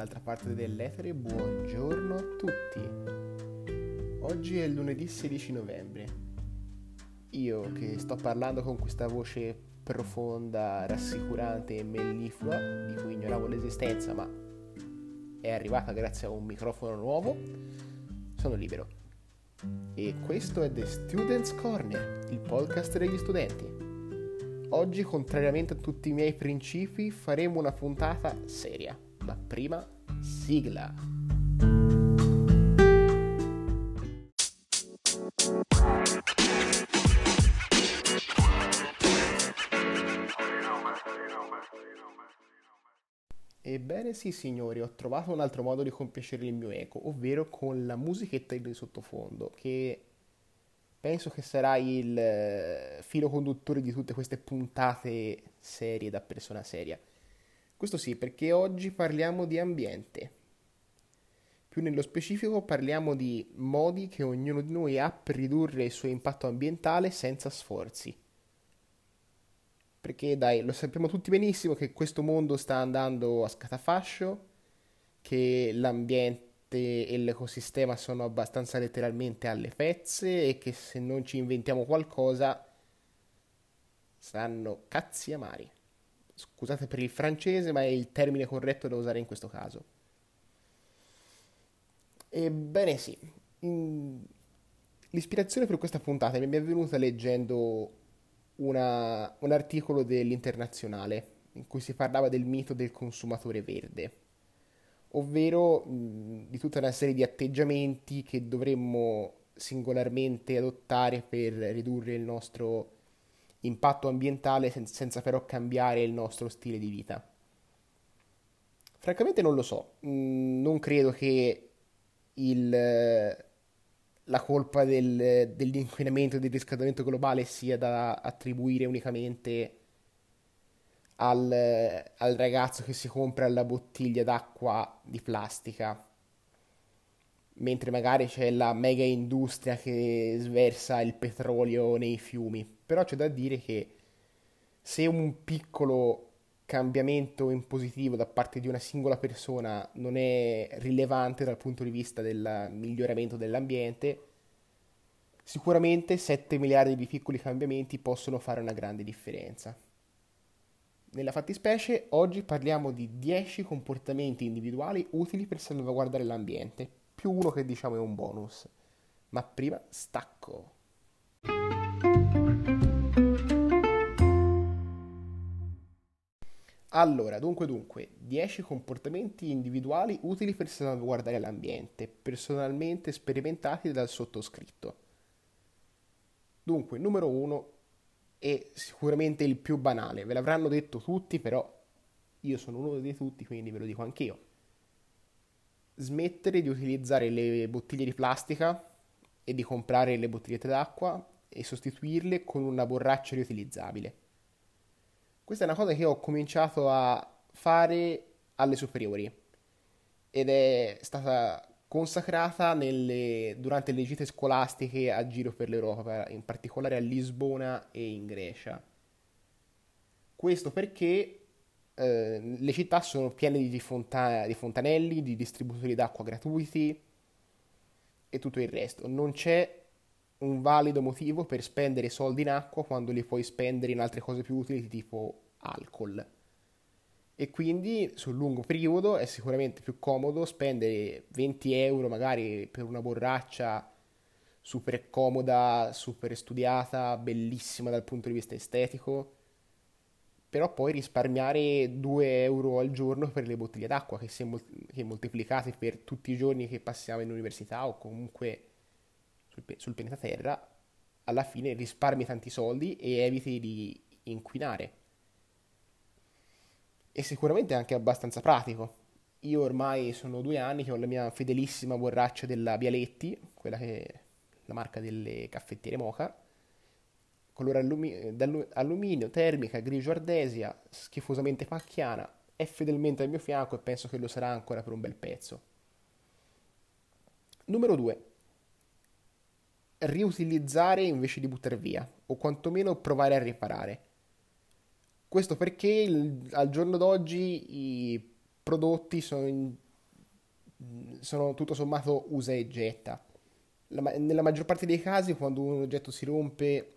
dall'altra parte dell'etere, buongiorno a tutti. Oggi è lunedì 16 novembre. Io che sto parlando con questa voce profonda, rassicurante e melliflua, di cui ignoravo l'esistenza, ma è arrivata grazie a un microfono nuovo, sono libero. E questo è The Students Corner, il podcast degli studenti. Oggi, contrariamente a tutti i miei principi, faremo una puntata seria. Ma prima, sigla. Ebbene sì signori, ho trovato un altro modo di compiacere il mio eco, ovvero con la musichetta di sottofondo, che penso che sarà il eh, filo conduttore di tutte queste puntate serie da persona seria. Questo sì, perché oggi parliamo di ambiente. Più nello specifico parliamo di modi che ognuno di noi ha per ridurre il suo impatto ambientale senza sforzi. Perché dai, lo sappiamo tutti benissimo che questo mondo sta andando a scatafascio, che l'ambiente e l'ecosistema sono abbastanza letteralmente alle pezze e che se non ci inventiamo qualcosa saranno cazzi amari. Scusate per il francese, ma è il termine corretto da usare in questo caso. Ebbene sì, l'ispirazione per questa puntata mi è venuta leggendo una, un articolo dell'Internazionale in cui si parlava del mito del consumatore verde ovvero mh, di tutta una serie di atteggiamenti che dovremmo singolarmente adottare per ridurre il nostro impatto ambientale sen- senza però cambiare il nostro stile di vita. Francamente non lo so, mh, non credo che il, la colpa del, dell'inquinamento e del riscaldamento globale sia da attribuire unicamente al, al ragazzo che si compra la bottiglia d'acqua di plastica mentre magari c'è la mega industria che sversa il petrolio nei fiumi. Però c'è da dire che se un piccolo cambiamento in positivo da parte di una singola persona non è rilevante dal punto di vista del miglioramento dell'ambiente, sicuramente 7 miliardi di piccoli cambiamenti possono fare una grande differenza. Nella fattispecie, oggi parliamo di 10 comportamenti individuali utili per salvaguardare l'ambiente, più uno che diciamo è un bonus. Ma prima stacco. Allora, dunque dunque, 10 comportamenti individuali utili per salvaguardare l'ambiente, personalmente sperimentati dal sottoscritto. Dunque, numero 1, è sicuramente il più banale. Ve l'avranno detto tutti, però io sono uno dei tutti, quindi ve lo dico anch'io. Smettere di utilizzare le bottiglie di plastica e di comprare le bottigliette d'acqua e sostituirle con una borraccia riutilizzabile. Questa è una cosa che ho cominciato a fare alle superiori ed è stata consacrata nelle, durante le gite scolastiche a giro per l'Europa, in particolare a Lisbona e in Grecia. Questo perché eh, le città sono piene di, fonta- di fontanelli, di distributori d'acqua gratuiti e tutto il resto. Non c'è un valido motivo per spendere soldi in acqua quando li puoi spendere in altre cose più utili tipo alcol. E quindi sul lungo periodo è sicuramente più comodo spendere 20 euro magari per una borraccia super comoda, super studiata, bellissima dal punto di vista estetico, però poi risparmiare 2 euro al giorno per le bottiglie d'acqua che, se che moltiplicate per tutti i giorni che passiamo in università o comunque sul, pianeta Terra, alla fine risparmi tanti soldi e eviti di inquinare e sicuramente anche abbastanza pratico. Io ormai sono due anni che ho la mia fedelissima borraccia della Bialetti, quella che è la marca delle caffettiere Moca, colore allumi- alluminio, termica, grigio ardesia, schifosamente pacchiana, è fedelmente al mio fianco e penso che lo sarà ancora per un bel pezzo. Numero 2. Riutilizzare invece di buttare via, o quantomeno provare a riparare. Questo perché il, al giorno d'oggi i prodotti sono, in, sono tutto sommato usa e getta. La, nella maggior parte dei casi, quando un oggetto si rompe,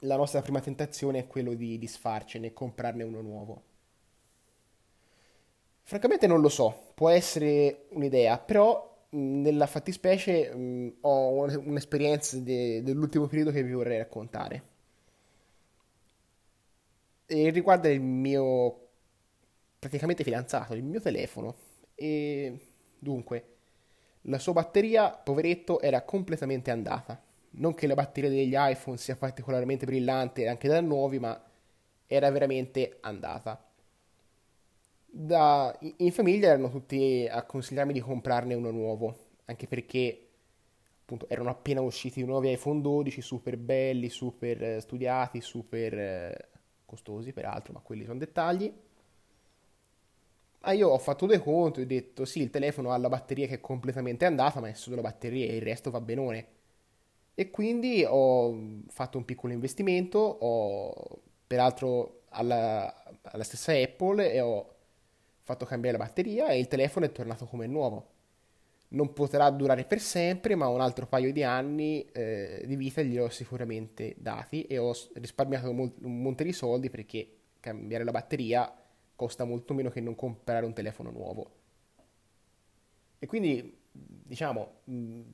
la nostra prima tentazione è quello di disfarcene e comprarne uno nuovo. Francamente non lo so, può essere un'idea, però nella fattispecie mh, ho un'esperienza de- dell'ultimo periodo che vi vorrei raccontare. E riguarda il mio praticamente fidanzato, il mio telefono. E dunque, la sua batteria, poveretto, era completamente andata. Non che la batteria degli iPhone sia particolarmente brillante anche da nuovi, ma era veramente andata. Da, in famiglia erano tutti a consigliarmi di comprarne uno nuovo, anche perché appunto erano appena usciti i nuovi iPhone 12, super belli, super eh, studiati, super eh, costosi peraltro, ma quelli sono dettagli. Ah, io ho fatto due conti e ho detto sì, il telefono ha la batteria che è completamente andata, ma è solo la batteria e il resto va benone. E quindi ho fatto un piccolo investimento, ho, peraltro alla, alla stessa Apple, e ho fatto cambiare la batteria e il telefono è tornato come nuovo. Non potrà durare per sempre, ma un altro paio di anni eh, di vita li ho sicuramente dati e ho risparmiato un monte di soldi perché cambiare la batteria costa molto meno che non comprare un telefono nuovo. E quindi, diciamo,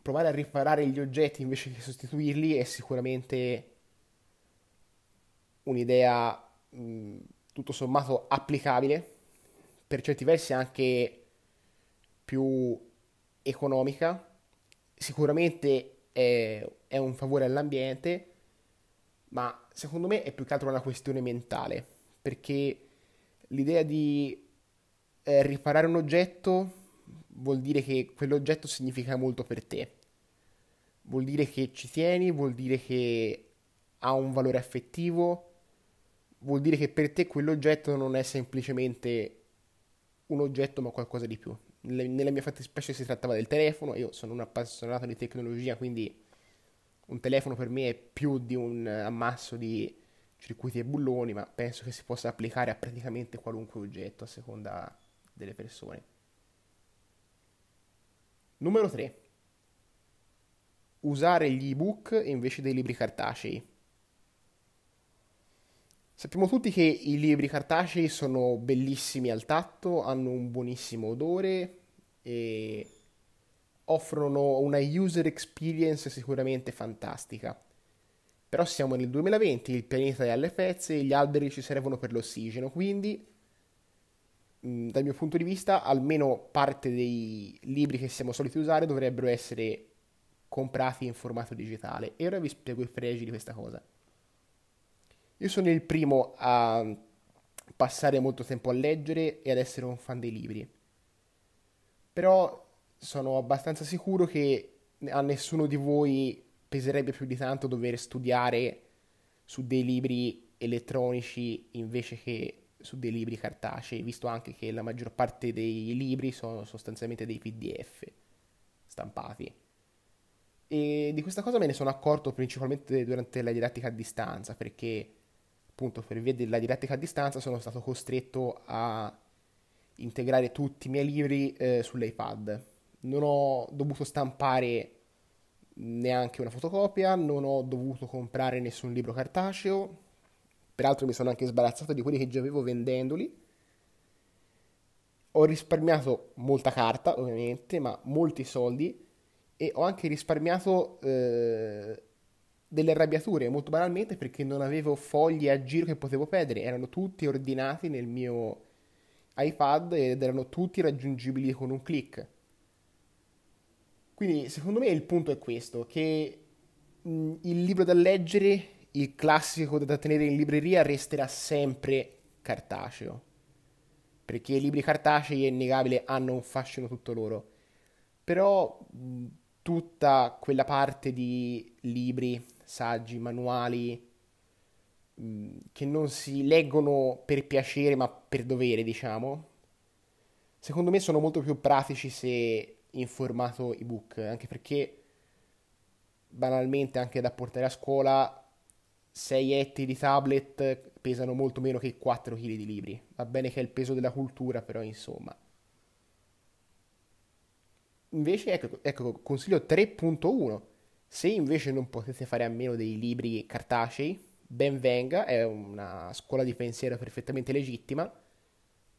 provare a riparare gli oggetti invece che sostituirli è sicuramente un'idea mh, tutto sommato applicabile, per certi versi anche più economica, sicuramente è, è un favore all'ambiente, ma secondo me è più che altro una questione mentale, perché l'idea di eh, riparare un oggetto vuol dire che quell'oggetto significa molto per te. Vuol dire che ci tieni, vuol dire che ha un valore affettivo, vuol dire che per te quell'oggetto non è semplicemente un oggetto ma qualcosa di più. Nella mia fattispecie si trattava del telefono, io sono un appassionato di tecnologia, quindi un telefono per me è più di un ammasso di circuiti e bulloni, ma penso che si possa applicare a praticamente qualunque oggetto a seconda delle persone. Numero 3. Usare gli ebook invece dei libri cartacei. Sappiamo tutti che i libri cartacei sono bellissimi al tatto, hanno un buonissimo odore e offrono una user experience sicuramente fantastica. Però siamo nel 2020, il pianeta è alle pezze e gli alberi ci servono per l'ossigeno, quindi mm, dal mio punto di vista almeno parte dei libri che siamo soliti usare dovrebbero essere comprati in formato digitale. E ora vi spiego i pregi di questa cosa. Io sono il primo a passare molto tempo a leggere e ad essere un fan dei libri. Però sono abbastanza sicuro che a nessuno di voi peserebbe più di tanto dover studiare su dei libri elettronici invece che su dei libri cartacei, visto anche che la maggior parte dei libri sono sostanzialmente dei PDF stampati. E di questa cosa me ne sono accorto principalmente durante la didattica a distanza, perché appunto per via della didattica a distanza sono stato costretto a integrare tutti i miei libri eh, sull'iPad. Non ho dovuto stampare neanche una fotocopia, non ho dovuto comprare nessun libro cartaceo, peraltro mi sono anche sbarazzato di quelli che già avevo vendendoli. Ho risparmiato molta carta, ovviamente, ma molti soldi e ho anche risparmiato eh, delle arrabbiature, molto banalmente perché non avevo fogli a giro che potevo perdere, erano tutti ordinati nel mio iPad ed erano tutti raggiungibili con un click. Quindi secondo me il punto è questo, che mh, il libro da leggere, il classico da tenere in libreria, resterà sempre cartaceo. Perché i libri cartacei, è innegabile, hanno un fascino tutto loro. Però mh, tutta quella parte di libri, saggi, manuali, che non si leggono per piacere ma per dovere, diciamo, secondo me sono molto più pratici se in formato ebook, anche perché banalmente anche da portare a scuola sei etti di tablet pesano molto meno che 4 kg di libri. Va bene che è il peso della cultura, però insomma. Invece, ecco, ecco consiglio 3.1. Se invece non potete fare a meno dei libri cartacei, ben venga, è una scuola di pensiero perfettamente legittima,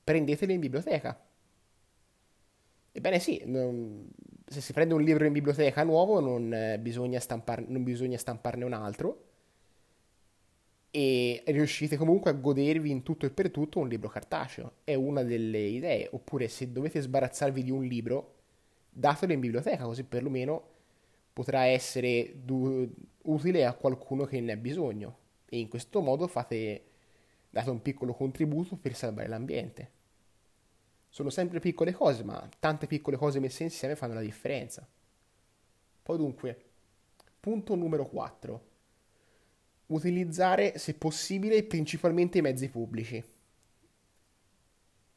prendeteli in biblioteca. Ebbene sì, non, se si prende un libro in biblioteca nuovo non, eh, bisogna, stampar, non bisogna stamparne un altro e riuscite comunque a godervi in tutto e per tutto un libro cartaceo. È una delle idee. Oppure se dovete sbarazzarvi di un libro, datelo in biblioteca, così perlomeno potrà essere du- utile a qualcuno che ne ha bisogno. E in questo modo fate, date un piccolo contributo per salvare l'ambiente. Sono sempre piccole cose, ma tante piccole cose messe insieme fanno la differenza. Poi dunque, punto numero 4. Utilizzare, se possibile, principalmente i mezzi pubblici.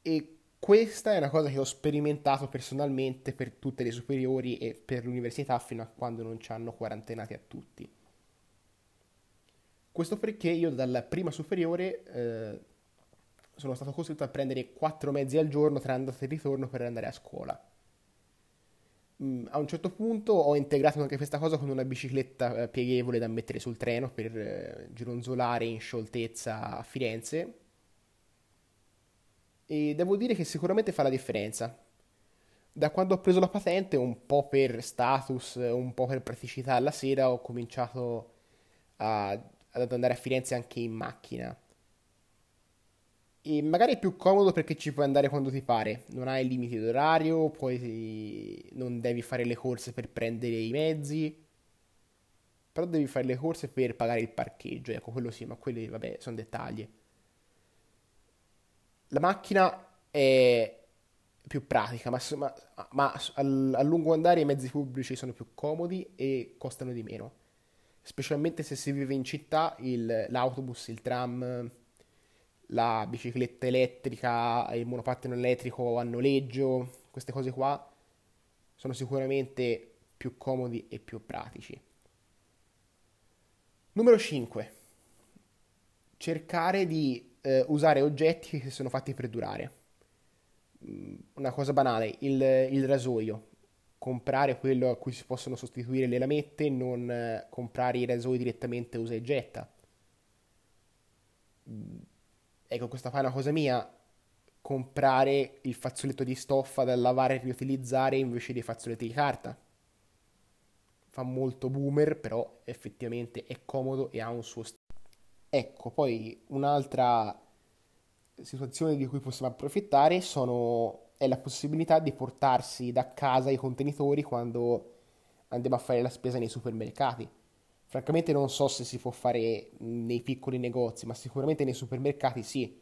E questa è una cosa che ho sperimentato personalmente per tutte le superiori e per l'università fino a quando non ci hanno quarantenati a tutti. Questo perché io dalla prima superiore eh, sono stato costretto a prendere quattro mezzi al giorno tra andata e ritorno per andare a scuola. Mm, a un certo punto ho integrato anche questa cosa con una bicicletta eh, pieghevole da mettere sul treno per eh, gironzolare in scioltezza a Firenze. E devo dire che sicuramente fa la differenza. Da quando ho preso la patente, un po' per status, un po' per praticità alla sera, ho cominciato a, ad andare a Firenze anche in macchina e magari è più comodo perché ci puoi andare quando ti pare, non hai limiti d'orario, poi non devi fare le corse per prendere i mezzi, però devi fare le corse per pagare il parcheggio, ecco, quello sì, ma quelli, vabbè, sono dettagli. La macchina è più pratica, ma, ma, ma a lungo andare i mezzi pubblici sono più comodi e costano di meno. Specialmente se si vive in città, il, l'autobus, il tram la bicicletta elettrica, il monopattino elettrico a noleggio, queste cose qua sono sicuramente più comodi e più pratici. Numero 5. Cercare di eh, usare oggetti che sono fatti per durare. Mm, una cosa banale, il, il, rasoio. Comprare quello a cui si possono sostituire le lamette, non eh, comprare i rasoi direttamente usa e getta mm, ecco, questa fa una cosa mia, comprare il fazzoletto di stoffa da lavare e riutilizzare invece dei fazzoletti di carta. Fa molto boomer, però effettivamente è comodo e ha un suo stile. Ecco, poi un'altra situazione di cui possiamo approfittare sono, è la possibilità di portarsi da casa i contenitori quando andiamo a fare la spesa nei supermercati Francamente non so se si può fare nei piccoli negozi, ma sicuramente nei supermercati sì.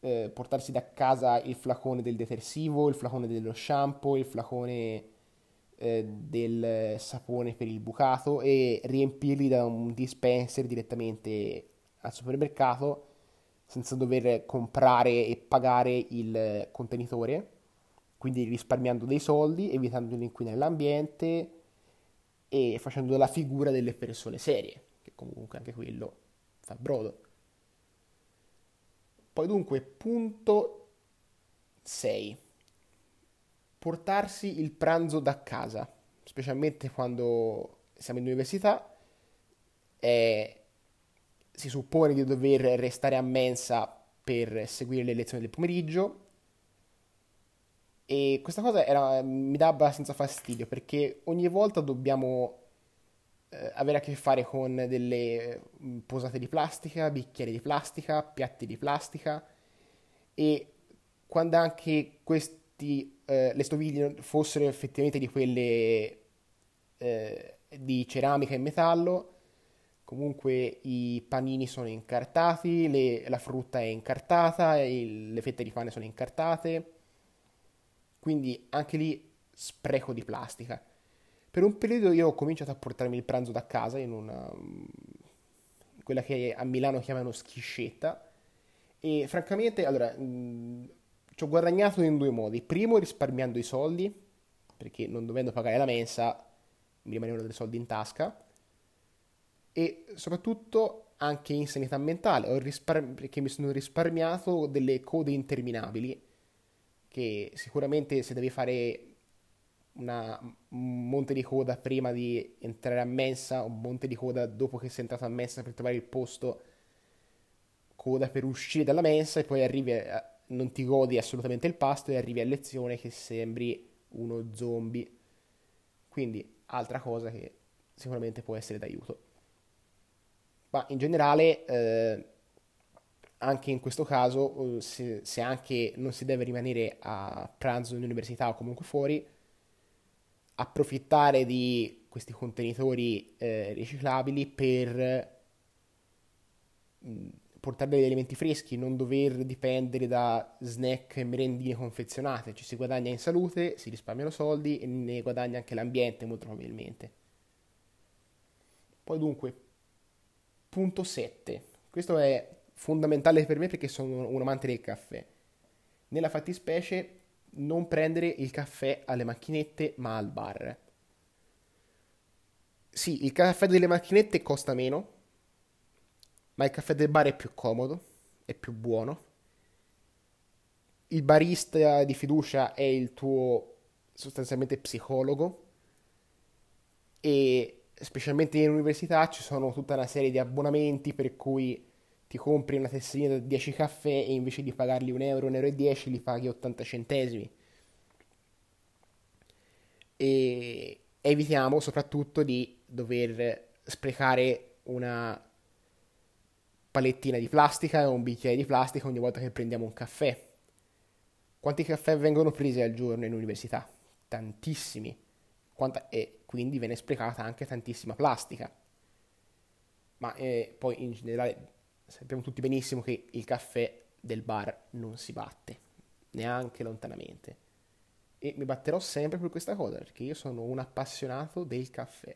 Eh, portarsi da casa il flacone del detersivo, il flacone dello shampoo, il flacone eh, del sapone per il bucato e riempirli da un dispenser direttamente al supermercato senza dover comprare e pagare il contenitore, quindi risparmiando dei soldi, evitando di inquinare l'ambiente e facendo la figura delle persone serie, che comunque anche quello fa brodo. Poi dunque, punto 6. Portarsi il pranzo da casa, specialmente quando siamo in università, è, si suppone di dover restare a mensa per seguire le lezioni del pomeriggio. E questa cosa era, mi dà abbastanza fastidio perché ogni volta dobbiamo eh, avere a che fare con delle mm, posate di plastica, bicchieri di plastica, piatti di plastica. E quando anche questi, eh, le stoviglie fossero effettivamente di quelle eh, di ceramica e metallo, comunque i panini sono incartati, le, la frutta è incartata, il, le fette di pane sono incartate quindi anche lì spreco di plastica. Per un periodo io ho cominciato a portarmi il pranzo da casa in una quella che a Milano chiamano schiscetta e francamente allora mh, ci ho guadagnato in due modi. Primo risparmiando i soldi, perché non dovendo pagare la mensa mi rimanevano dei soldi in tasca e soprattutto anche in sanità mentale, risparmi- perché mi sono risparmiato delle code interminabili, che sicuramente se devi fare una, un monte di coda prima di entrare a mensa, un monte di coda dopo che sei entrato a mensa per trovare il posto, coda per uscire dalla mensa e poi arrivi a, non ti godi assolutamente il pasto e arrivi a lezione che sembri uno zombie. Quindi altra cosa che sicuramente può essere d'aiuto. Ma in generale, eh, anche in questo caso, eh, se, se, anche non si deve rimanere a pranzo in università o comunque fuori, approfittare di questi contenitori eh, riciclabili per mm, portare degli alimenti freschi, non dover dipendere da snack e merendine confezionate. Ci si guadagna in salute, si risparmiano soldi e ne guadagna anche l'ambiente molto probabilmente. Poi dunque, punto 7. Questo è fondamentale per me perché sono un amante del caffè. Nella fattispecie non prendere il caffè alle macchinette ma al bar. Sì, il caffè delle macchinette costa meno, ma il caffè del bar è più comodo, è più buono. Il barista di fiducia è il tuo sostanzialmente psicologo e specialmente in università ci sono tutta una serie di abbonamenti per cui ti compri una tesserina da 10 caffè e invece di pagarli 1 euro, 1 euro e 10 li paghi 80 centesimi. E evitiamo soprattutto di dover sprecare una palettina di plastica o un bicchiere di plastica ogni volta che prendiamo un caffè. Quanti caffè vengono presi al giorno in università? Tantissimi. Quanta... e quindi viene sprecata anche tantissima plastica. Ma eh, poi in generale sappiamo tutti benissimo che il caffè del bar non si batte, neanche lontanamente. E mi batterò sempre per questa cosa, perché io sono un appassionato del caffè.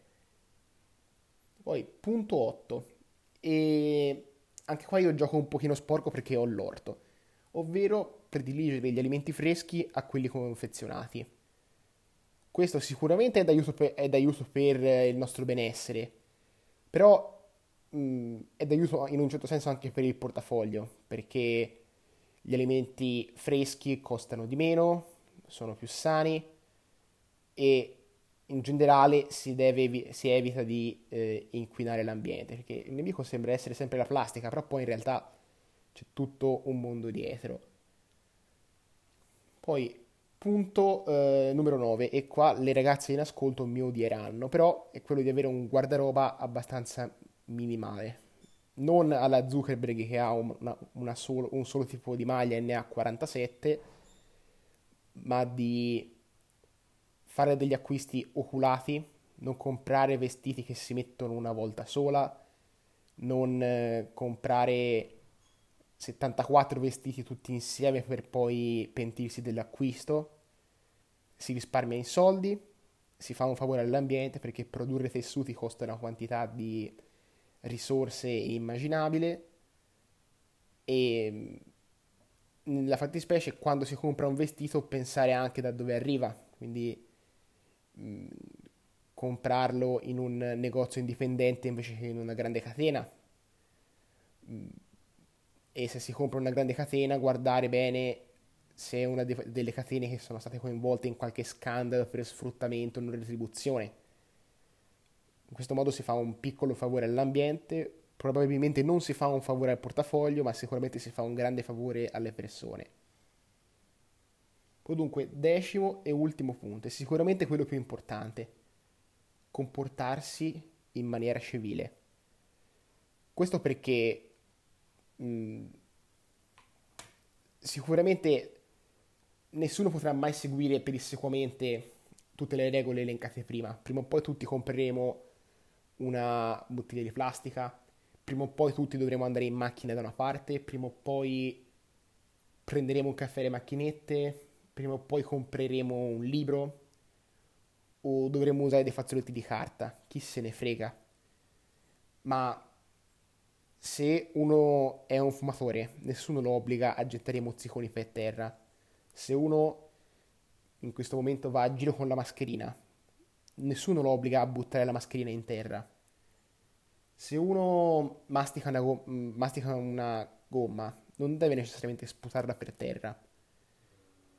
Poi, punto 8. E anche qua io gioco un pochino sporco perché ho l'orto, ovvero prediligere gli alimenti freschi a quelli confezionati. Questo sicuramente è d'aiuto per, è d'aiuto per il nostro benessere, però mh, è d'aiuto in un certo senso anche per il portafoglio, perché gli alimenti freschi costano di meno, sono più sani e in generale si, deve, si evita di eh, inquinare l'ambiente, perché il nemico sembra essere sempre la plastica, però poi in realtà c'è tutto un mondo dietro. Poi, punto eh, numero 9, e qua le ragazze in ascolto mi odieranno, però è quello di avere un guardaroba abbastanza minimale. Non alla Zuckerberg che ha una, una solo, un solo tipo di maglia e ne ha 47, ma di fare degli acquisti oculati, non comprare vestiti che si mettono una volta sola, non eh, comprare 74 vestiti tutti insieme per poi pentirsi dell'acquisto. Si risparmia in soldi, si fa un favore all'ambiente perché produrre tessuti costa una quantità di risorse immaginabile e nella fattispecie quando si compra un vestito pensare anche da dove arriva, quindi mh, comprarlo in un negozio indipendente invece che in una grande catena. Mh, e se si compra una grande catena guardare bene se è una de- delle catene che sono state coinvolte in qualche scandalo per sfruttamento o non retribuzione in questo modo si fa un piccolo favore all'ambiente, probabilmente non si fa un favore al portafoglio, ma sicuramente si fa un grande favore alle persone. Poi dunque, decimo e ultimo punto, e sicuramente quello più importante, comportarsi in maniera civile. Questo perché mm, sicuramente nessuno potrà mai seguire pedissequamente tutte le regole elencate prima. Prima o poi tutti compreremo una bottiglia di plastica, prima o poi tutti dovremo andare in macchina da una parte, prima o poi prenderemo un caffè alle macchinette, prima o poi compreremo un libro o dovremo usare dei fazzoletti di carta, chi se ne frega. Ma se uno è un fumatore, nessuno lo obbliga a gettare i mozziconi per terra. Se uno in questo momento va a giro con la mascherina, nessuno lo obbliga a buttare la mascherina in terra. Se uno mastica una, go- mastica una gomma, non deve necessariamente sputarla per terra.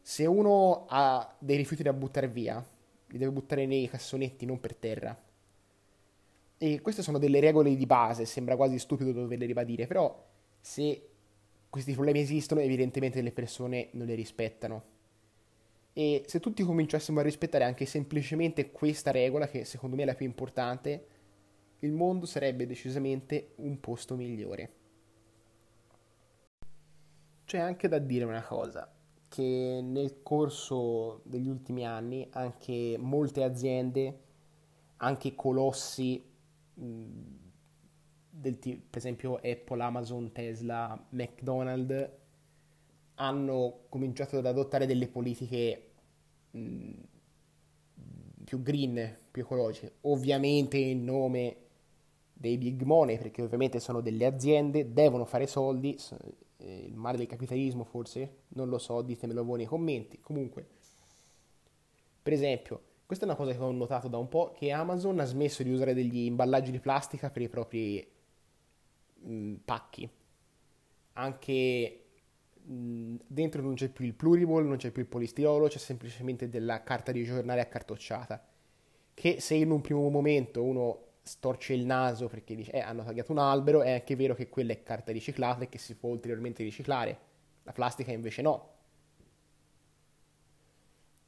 Se uno ha dei rifiuti da buttare via, li deve buttare nei cassonetti, non per terra. E queste sono delle regole di base, sembra quasi stupido doverle ribadire, però se questi problemi esistono, evidentemente le persone non le rispettano. E se tutti cominciassimo a rispettare anche semplicemente questa regola, che secondo me è la più importante, il mondo sarebbe decisamente un posto migliore. C'è anche da dire una cosa, che nel corso degli ultimi anni anche molte aziende, anche colossi, del t- per esempio Apple, Amazon, Tesla, McDonald's, hanno cominciato ad adottare delle politiche mh, più green, più ecologiche, ovviamente in nome dei big money, perché ovviamente sono delle aziende, devono fare soldi, eh, il male del capitalismo forse, non lo so, ditemelo voi nei commenti. Comunque, per esempio, questa è una cosa che ho notato da un po', che Amazon ha smesso di usare degli imballaggi di plastica per i propri mh, mm, pacchi. Anche mh, mm, dentro non c'è più il pluriball, non c'è più il polistirolo, c'è semplicemente della carta di giornale accartocciata. Che se in un primo momento uno storce il naso perché dice, eh, hanno tagliato un albero, è anche vero che quella è carta riciclata e che si può ulteriormente riciclare. La plastica invece no.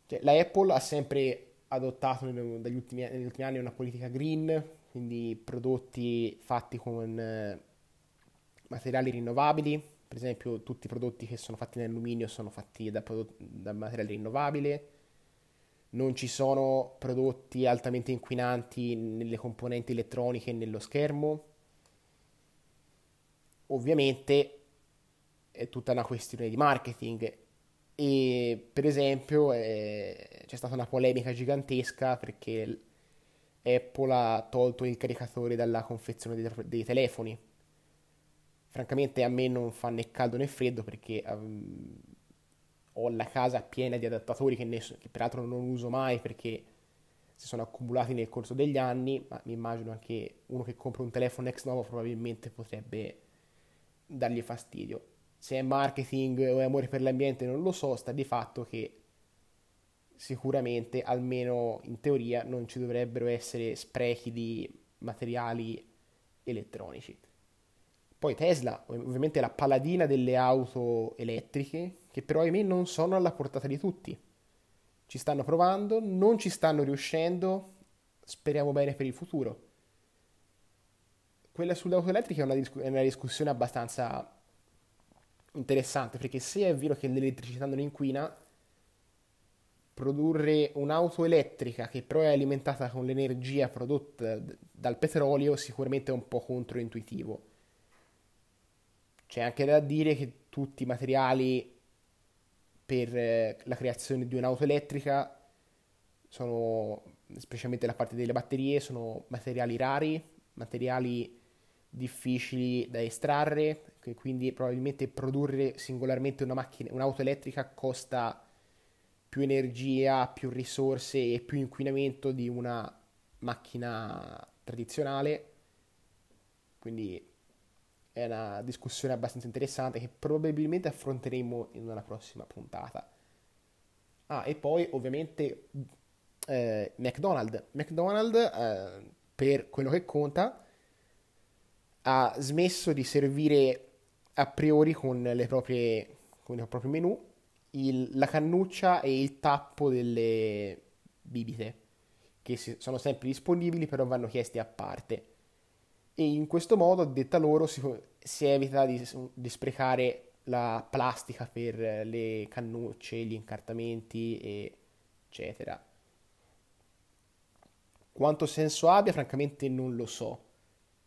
Cioè, la Apple ha sempre adottato negli ultimi, negli ultimi, anni una politica green, quindi prodotti fatti con eh, materiali rinnovabili, per esempio tutti i prodotti che sono fatti in alluminio sono fatti da, da materiale rinnovabile, non ci sono prodotti altamente inquinanti nelle componenti elettroniche e nello schermo. Ovviamente è tutta una questione di marketing e per esempio eh, c'è stata una polemica gigantesca perché Apple ha tolto il caricatore dalla confezione dei, dei telefoni. Francamente a me non fa né caldo né freddo perché um, ho la casa piena di adattatori che, ne, che peraltro non uso mai perché si sono accumulati nel corso degli anni, ma mi immagino anche uno che compra un telefono ex novo probabilmente potrebbe dargli fastidio. Se è marketing o è amore per l'ambiente non lo so, sta di fatto che sicuramente, almeno in teoria, non ci dovrebbero essere sprechi di materiali elettronici. Poi Tesla, ovviamente la paladina delle auto elettriche, che però ahimè non sono alla portata di tutti. Ci stanno provando, non ci stanno riuscendo, speriamo bene per il futuro. Quella sulle auto elettriche è una discussione abbastanza interessante, perché se è vero che l'elettricità non inquina, produrre un'auto elettrica che però è alimentata con l'energia prodotta dal petrolio sicuramente è un po' controintuitivo. C'è anche da dire che tutti i materiali per eh, la creazione di un'auto elettrica sono, specialmente la parte delle batterie, sono materiali rari, materiali difficili da estrarre, quindi probabilmente produrre singolarmente una macchina, un'auto elettrica costa più energia, più risorse e più inquinamento di una macchina tradizionale. Quindi è una discussione abbastanza interessante che probabilmente affronteremo in una prossima puntata. Ah, e poi ovviamente eh, McDonald's. McDonald's, eh, per quello che conta, ha smesso di servire a priori con, le proprie, con il proprio menù il, la cannuccia e il tappo delle bibite, che sono sempre disponibili, però vanno chiesti a parte e in questo modo, detta loro, si, si evita di, di, sprecare la plastica per le cannucce, gli incartamenti, eccetera. Quanto senso abbia, francamente non lo so.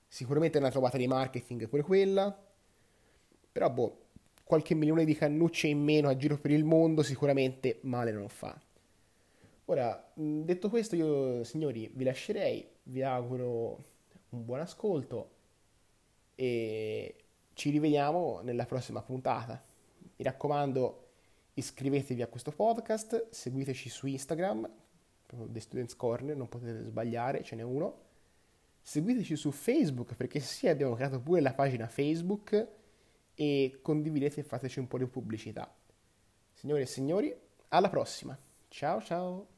Sicuramente è una trovata di marketing pure quella, però boh, qualche milione di cannucce in meno a giro per il mondo sicuramente male non fa. Ora, detto questo, io signori vi lascerei, vi auguro un buon ascolto e ci rivediamo nella prossima puntata. Mi raccomando, iscrivetevi a questo podcast, seguiteci su Instagram, The Students Corner, non potete sbagliare, ce n'è uno. Seguiteci su Facebook perché sì abbiamo creato pure la pagina Facebook e condividete e fateci un po' di pubblicità. Signore e signori, alla prossima. Ciao ciao.